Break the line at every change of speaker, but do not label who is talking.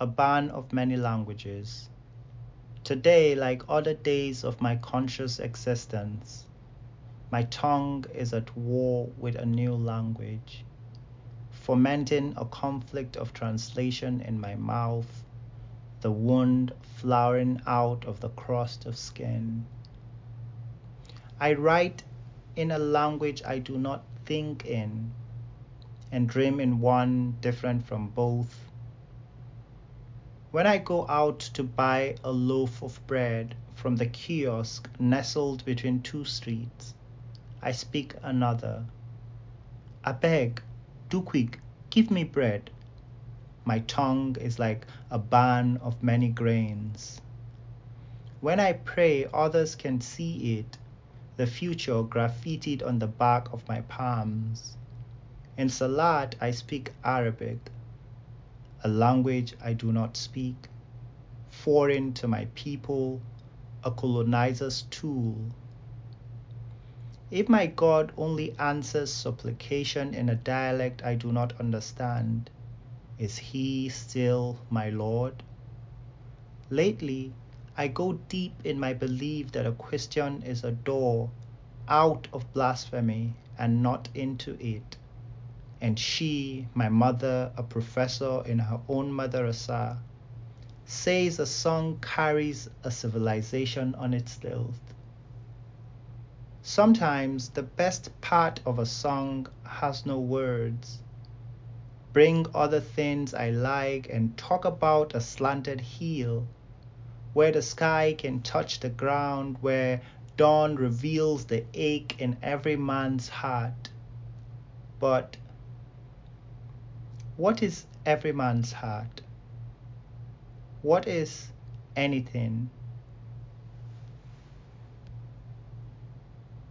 a barn of many languages. Today, like other days of my conscious existence, my tongue is at war with a new language, fomenting a conflict of translation in my mouth, the wound flowering out of the crust of skin. I write in a language I do not think in and dream in one different from both. When I go out to buy a loaf of bread from the kiosk nestled between two streets, I speak another. I beg, do quick, give me bread. My tongue is like a barn of many grains. When I pray, others can see it, the future graffitied on the back of my palms. In Salat, I speak Arabic, a language I do not speak, foreign to my people, a colonizer's tool. If my God only answers supplication in a dialect I do not understand, is he still my Lord? Lately, I go deep in my belief that a Christian is a door out of blasphemy and not into it and she, my mother, a professor in her own madrasa, says a song carries a civilization on its lilt. Sometimes the best part of a song has no words. Bring other things I like and talk about a slanted hill where the sky can touch the ground, where dawn reveals the ache in every man's heart. But what is every man's heart? What is anything?